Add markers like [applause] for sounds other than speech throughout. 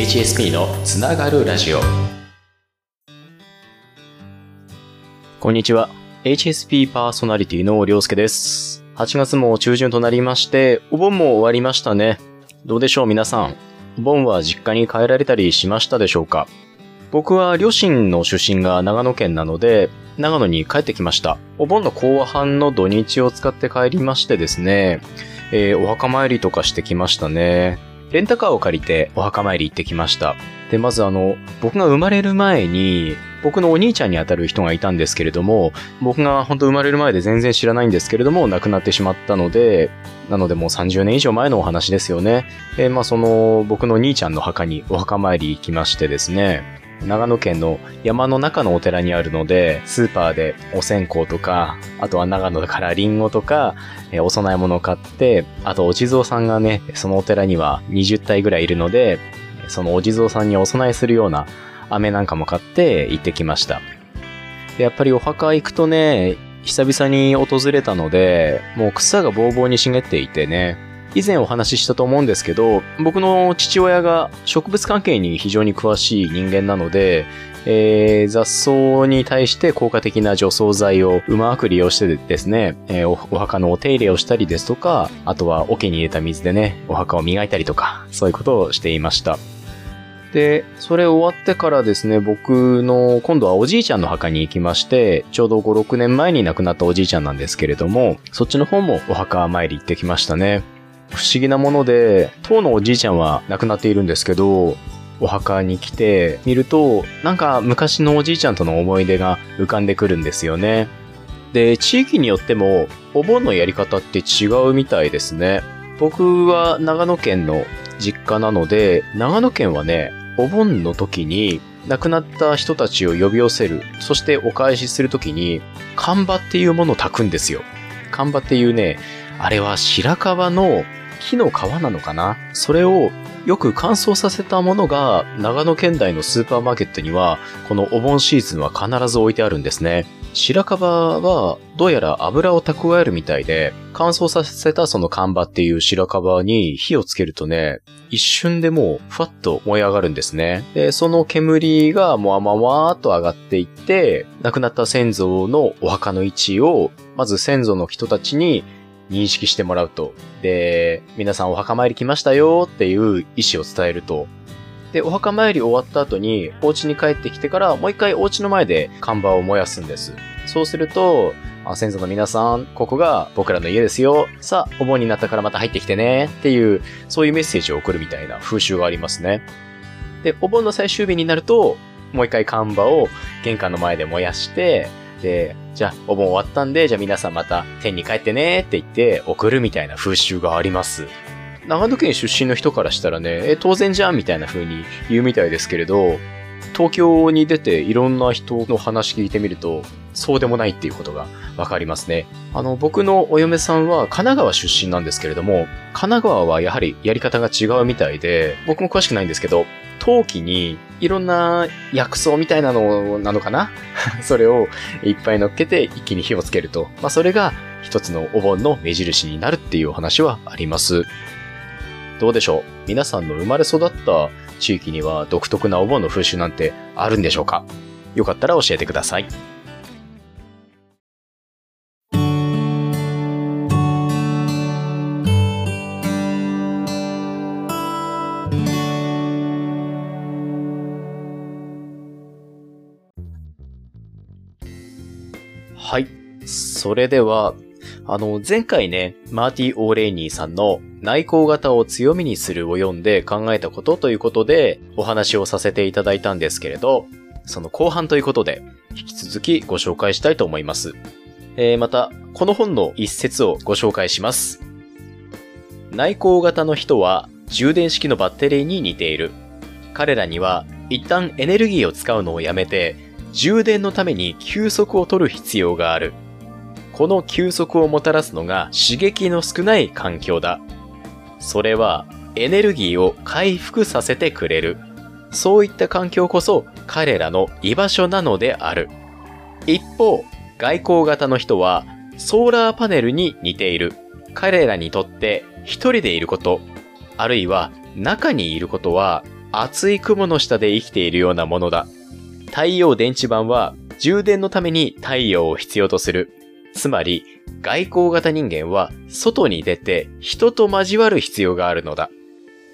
HSP のつながるラジオ。こんにちは。HSP パーソナリティのりょうすけです。8月も中旬となりましてお盆も終わりましたね。どうでしょう皆さん。お盆は実家に帰られたりしましたでしょうか？僕は両親の出身が長野県なので、長野に帰ってきました。お盆の後半の土日を使って帰りましてですね、えー、お墓参りとかしてきましたね。レンタカーを借りてお墓参り行ってきました。で、まずあの、僕が生まれる前に、僕のお兄ちゃんにあたる人がいたんですけれども、僕が本当生まれる前で全然知らないんですけれども、亡くなってしまったので、なのでもう30年以上前のお話ですよね。で、まあその、僕の兄ちゃんの墓にお墓参り行きましてですね、長野県の山の中のお寺にあるので、スーパーでお線香とか、あとは長野からリンゴとか、えお供え物を買って、あとお地蔵さんがね、そのお寺には20体ぐらいいるので、そのお地蔵さんにお供えするような飴なんかも買って行ってきました。やっぱりお墓行くとね、久々に訪れたので、もう草がぼうぼうに茂っていてね、以前お話ししたと思うんですけど、僕の父親が植物関係に非常に詳しい人間なので、えー、雑草に対して効果的な除草剤をうまく利用してですね、えー、お墓のお手入れをしたりですとか、あとは桶に入れた水でね、お墓を磨いたりとか、そういうことをしていました。で、それ終わってからですね、僕の今度はおじいちゃんの墓に行きまして、ちょうど5、6年前に亡くなったおじいちゃんなんですけれども、そっちの方もお墓参り行ってきましたね。不思議なもので、当のおじいちゃんは亡くなっているんですけど、お墓に来て見ると、なんか昔のおじいちゃんとの思い出が浮かんでくるんですよね。で、地域によっても、お盆のやり方って違うみたいですね。僕は長野県の実家なので、長野県はね、お盆の時に亡くなった人たちを呼び寄せる、そしてお返しする時に、看板っていうものを炊くんですよ。看板っていうね、あれは白樺の木の皮なのかな？それをよく乾燥させたものが長野県内のスーパーマーケットにはこのお盆シーズンは必ず置いてあるんですね。白樺はどうやら油を蓄えるみたいで乾燥させたその缶場っていう白樺に火をつけるとね一瞬でもうふわっと燃え上がるんですね。で、その煙がもわもわーっと上がっていって亡くなった先祖のお墓の位置をまず先祖の人たちに認識してもらうと。で、皆さんお墓参り来ましたよっていう意思を伝えると。で、お墓参り終わった後に、お家に帰ってきてから、もう一回お家の前で看板を燃やすんです。そうすると、あ先祖の皆さん、ここが僕らの家ですよ。さあ、お盆になったからまた入ってきてね。っていう、そういうメッセージを送るみたいな風習がありますね。で、お盆の最終日になると、もう一回看板を玄関の前で燃やして、じゃあ、お盆終わったんで、じゃあ皆さんまた天に帰ってねって言って送るみたいな風習があります。長野県出身の人からしたらね、え、当然じゃんみたいな風に言うみたいですけれど、東京に出ていろんな人の話聞いてみると、そうでもないっていうことがわかりますね。あの、僕のお嫁さんは神奈川出身なんですけれども、神奈川はやはりやり方が違うみたいで、僕も詳しくないんですけど、陶器にいろんな薬草みたいなのなのかな？[laughs] それをいっぱい乗っけて一気に火をつけると。まあ、それが一つのお盆の目印になるっていうお話はあります。どうでしょう？皆さんの生まれ育った地域には独特なお盆の風習なんてあるんでしょうか？よかったら教えてください。はい。それでは、あの、前回ね、マーティ・オーレイニーさんの内向型を強みにするを読んで考えたことということでお話をさせていただいたんですけれど、その後半ということで、引き続きご紹介したいと思います。えー、また、この本の一節をご紹介します。内向型の人は充電式のバッテリーに似ている。彼らには一旦エネルギーを使うのをやめて充電のために休息を取る必要がある。この休息をもたらすのが刺激の少ない環境だ。それはエネルギーを回復させてくれる。そういった環境こそ彼らの居場所なのである。一方、外交型の人はソーラーパネルに似ている。彼らにとって一人でいること、あるいは中にいることは厚い雲の下で生きているようなものだ。太陽電池板は充電のために太陽を必要とする。つまり、外交型人間は外に出て人と交わる必要があるのだ。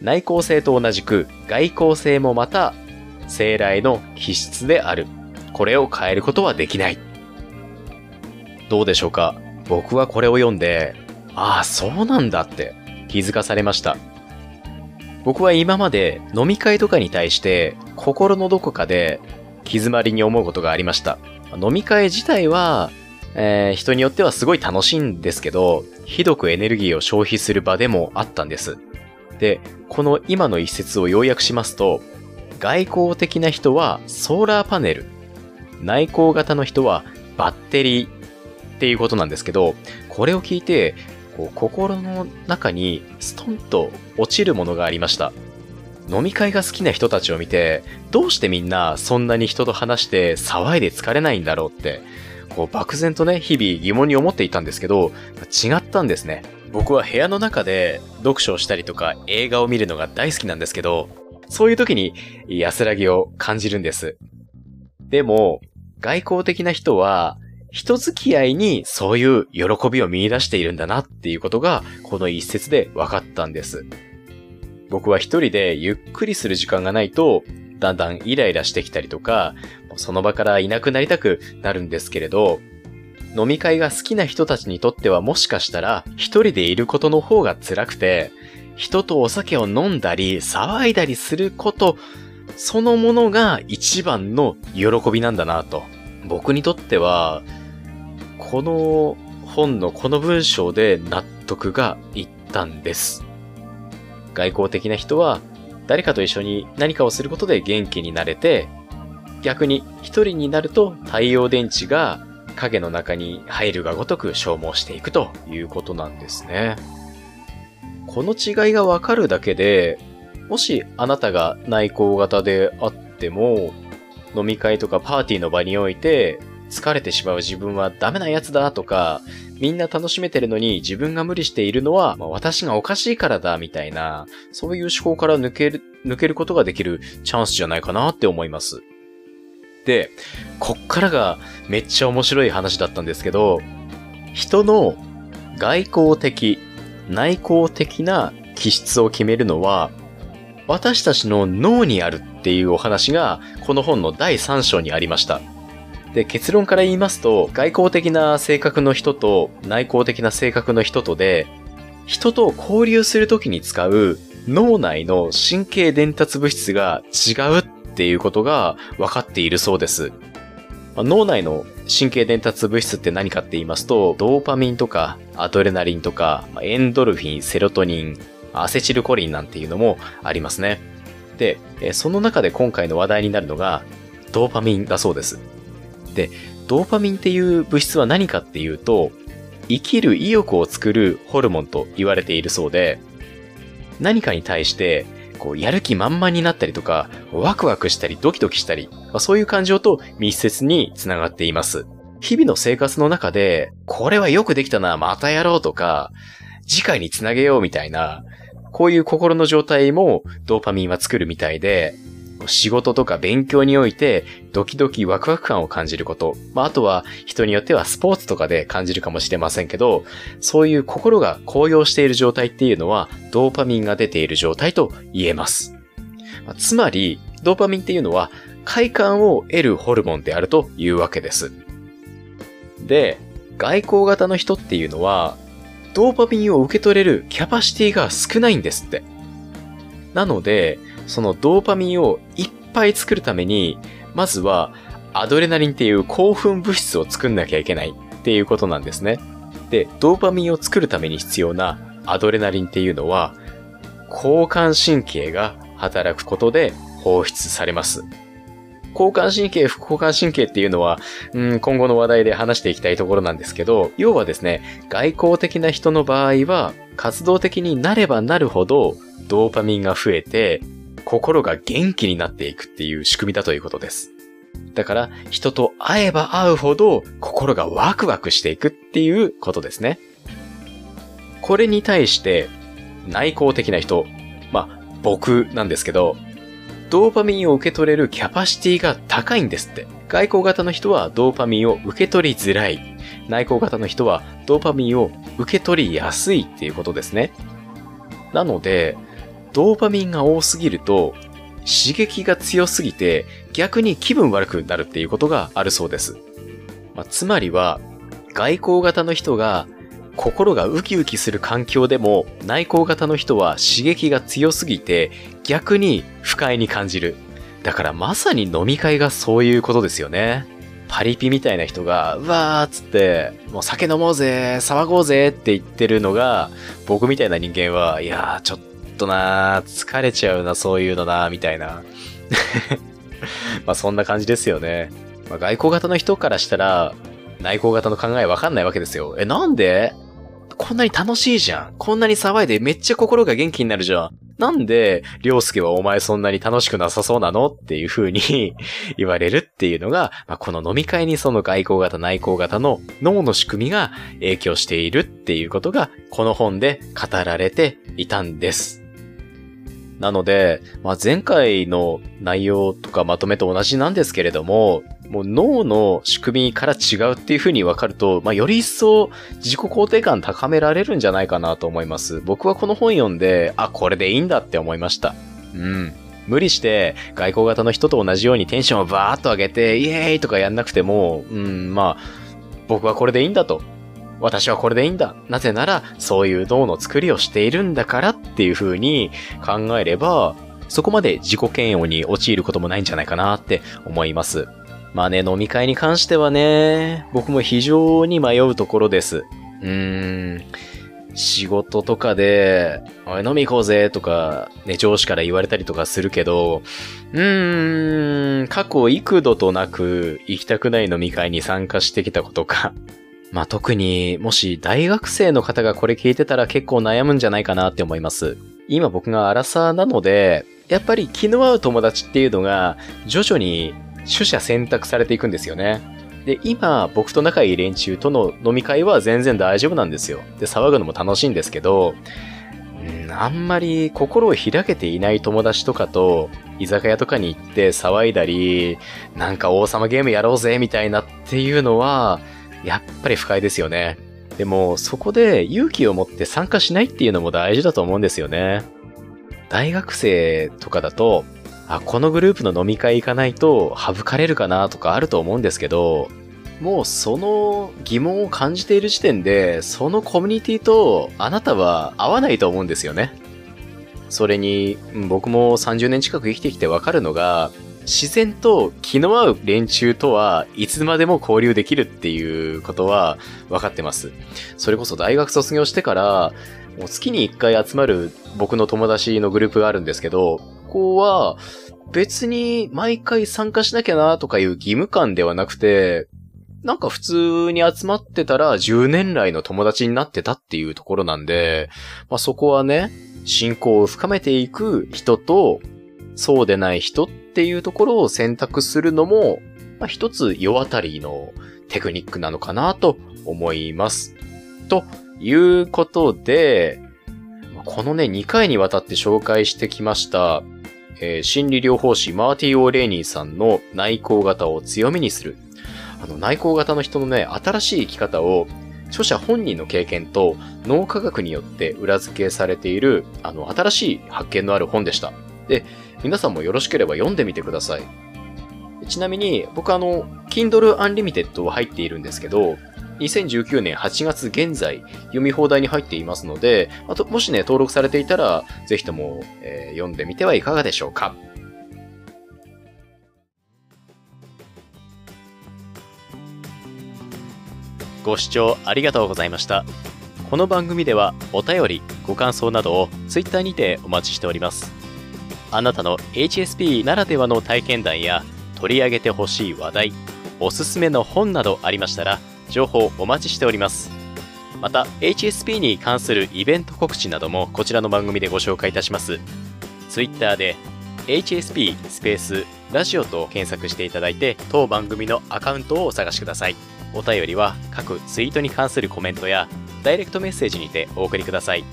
内向性と同じく外向性もまた生来の気質である。これを変えることはできない。どうでしょうか？僕はこれを読んで、ああ、そうなんだって気づかされました。僕は今まで飲み会とかに対して心のどこかで詰まりに思うことがありました。飲み会自体は、えー、人によってはすごい楽しいんですけど、ひどくエネルギーを消費する場でもあったんです。で、この今の一節を要約しますと、外交的な人はソーラーパネル、内向型の人はバッテリーっていうことなんですけど、これを聞いて、こう心の中にストンと落ちるものがありました。飲み会が好きな人たちを見て、どうしてみんなそんなに人と話して騒いで疲れないんだろうって、こう漠然とね、日々疑問に思っていたんですけど、違ったんですね。僕は部屋の中で読書をしたりとか映画を見るのが大好きなんですけど、そういう時に安らぎを感じるんです。でも、外交的な人は、人付き合いにそういう喜びを見出しているんだなっていうことが、この一節で分かったんです。僕は一人でゆっくりする時間がないと、だんだんイライラしてきたりとか、その場からいなくなりたくなるんですけれど、飲み会が好きな人たちにとってはもしかしたら一人でいることの方が辛くて、人とお酒を飲んだり騒いだりすることそのものが一番の喜びなんだなと。僕にとっては、この本のこの文章で納得がいったんです。外交的な人は誰かと一緒に何かをすることで元気になれて、逆に一人になると太陽電池が影の中に入るがごとく消耗していくということなんですね。この違いがわかるだけで、もしあなたが内向型であっても、飲み会とかパーティーの場において、疲れてしまう自分はダメなやつだとか、みんな楽しめてるのに自分が無理しているのは、まあ、私がおかしいからだみたいな、そういう思考から抜ける、抜けることができるチャンスじゃないかなって思います。で、こっからがめっちゃ面白い話だったんですけど、人の外交的、内向的な気質を決めるのは、私たちの脳にあるっていうお話が、この本の第3章にありました。で、結論から言いますと、外交的な性格の人と内向的な性格の人とで、人と交流するときに使う脳内の神経伝達物質が違うっていうことが分かっているそうです。脳内の神経伝達物質って何かって言いますと、ドーパミンとかアドレナリンとかエンドルフィン、セロトニン、アセチルコリンなんていうのもありますね。で、その中で今回の話題になるのがドーパミンだそうです。で、ドーパミンっていう物質は何かっていうと、生きる意欲を作るホルモンと言われているそうで、何かに対して、こう、やる気満々になったりとか、ワクワクしたりドキドキしたり、まあ、そういう感情と密接につながっています。日々の生活の中で、これはよくできたな、またやろうとか、次回につなげようみたいな、こういう心の状態もドーパミンは作るみたいで、仕事とか勉強においてドキドキワクワク感を感じること。まあ、あとは人によってはスポーツとかで感じるかもしれませんけど、そういう心が高揚している状態っていうのはドーパミンが出ている状態と言えます。つまり、ドーパミンっていうのは快感を得るホルモンであるというわけです。で、外交型の人っていうのは、ドーパミンを受け取れるキャパシティが少ないんですって。なので、そのドーパミンをいっぱい作るために、まずはアドレナリンっていう興奮物質を作んなきゃいけないっていうことなんですね。で、ドーパミンを作るために必要なアドレナリンっていうのは、交感神経が働くことで放出されます。交感神経、副交感神経っていうのは、うん、今後の話題で話していきたいところなんですけど、要はですね、外交的な人の場合は、活動的になればなるほど、ドーパミンが増えて、心が元気になっていくっていう仕組みだということです。だから、人と会えば会うほど心がワクワクしていくっていうことですね。これに対して、内向的な人、まあ、僕なんですけど、ドーパミンを受け取れるキャパシティが高いんですって。外交型の人はドーパミンを受け取りづらい。内向型の人はドーパミンを受け取りやすいっていうことですね。なので、ドーパミンが多すぎると刺激が強すぎて逆に気分悪くなるっていうことがあるそうです。まあ、つまりは外交型の人が心がウキウキする環境でも内向型の人は刺激が強すぎて逆に不快に感じる。だからまさに飲み会がそういうことですよね。パリピみたいな人が、うわーっつって、もう酒飲もうぜ、騒ごうぜって言ってるのが、僕みたいな人間は、いやーちょっとな、疲れちゃうな、そういうのな、みたいな。[laughs] まあそんな感じですよね。まあ、外交型の人からしたら、内向型の考えわかんないわけですよ。え、なんで？こんなに楽しいじゃん。こんなに騒いでめっちゃ心が元気になるじゃん。なんで、りょうすけはお前そんなに楽しくなさそうなの？っていう風に [laughs] 言われるっていうのが、まあ、この飲み会にその外交型内向型の脳の仕組みが影響しているっていうことが、この本で語られていたんです。なので、まあ、前回の内容とかまとめと同じなんですけれども、もう脳の仕組みから違うっていう風に分かると、まあ、より一層自己肯定感高められるんじゃないかなと思います。僕はこの本読んで、あ、これでいいんだって思いました。うん。無理して外交型の人と同じようにテンションをバーッと上げて、イエーイとかやんなくても、うん、まあ、僕はこれでいいんだと。私はこれでいいんだ。なぜなら、そういう脳の作りをしているんだからっていう風に考えれば、そこまで自己嫌悪に陥ることもないんじゃないかなって思います。まあね、飲み会に関してはね、僕も非常に迷うところです。うーん。仕事とかで、おい飲み行こうぜとか、ね、上司から言われたりとかするけど、うーん、過去幾度となく行きたくない飲み会に参加してきたことか。まあ特にもし大学生の方がこれ聞いてたら結構悩むんじゃないかなって思います。今僕がアラサーなので、やっぱり気の合う友達っていうのが徐々に取捨選択されていくんですよね。で、今、僕と仲いい連中との飲み会は全然大丈夫なんですよ。で、騒ぐのも楽しいんですけど、んあんまり心を開けていない友達とかと、居酒屋とかに行って騒いだり、なんか王様ゲームやろうぜみたいなっていうのは、やっぱり不快ですよね。でも、そこで勇気を持って参加しないっていうのも大事だと思うんですよね。大学生とかだと、あ、このグループの飲み会行かないと省かれるかなとかあると思うんですけど、もうその疑問を感じている時点で、そのコミュニティとあなたは合わないと思うんですよね。それに、僕も30年近く生きてきてわかるのが、自然と気の合う連中とはいつまでも交流できるっていうことは分かってます。それこそ大学卒業してから、もう月に1回集まる僕の友達のグループがあるんですけど、ここは、別に毎回参加しなきゃなとかいう義務感ではなくて、なんか普通に集まってたら10年来の友達になってたっていうところなんで、まあそこはね、信仰を深めていく人と、そうでない人っていうところを選択するのも、まあ一つ世渡りのテクニックなのかなと思います。ということで、このね、2回にわたって紹介してきました、えー、心理療法士マーティ・オーレーニーさんの内向型を強みにする。あの、内向型の人のね、新しい生き方を、著者本人の経験と脳科学によって裏付けされている、あの、新しい発見のある本でした。で、皆さんもよろしければ読んでみてください。ちなみに、僕あの、Kindle Unlimited は入っているんですけど、2019年8月現在、読み放題に入っていますので、あともしね、登録されていたら、ぜひとも、えー、読んでみてはいかがでしょうか。ご視聴ありがとうございました。この番組ではお便り、ご感想などを Twitter にてお待ちしております。あなたの HSP ならではの体験談や取り上げてほしい話題、おすすめの本などありましたら、情報お待ちしております。また、HSP に関するイベント告知などもこちらの番組でご紹介いたします。Twitter で HSP スペースラジオと検索していただいて、当番組のアカウントをお探しください。お便りは各ツイートに関するコメントやダイレクトメッセージにてお送りください。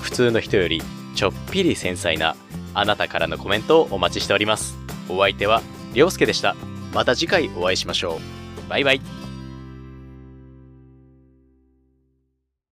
普通の人よりちょっぴり繊細なあなたからのコメントをお待ちしております。お相手は、りょうすけでした。また次回お会いしましょう。バイバイ。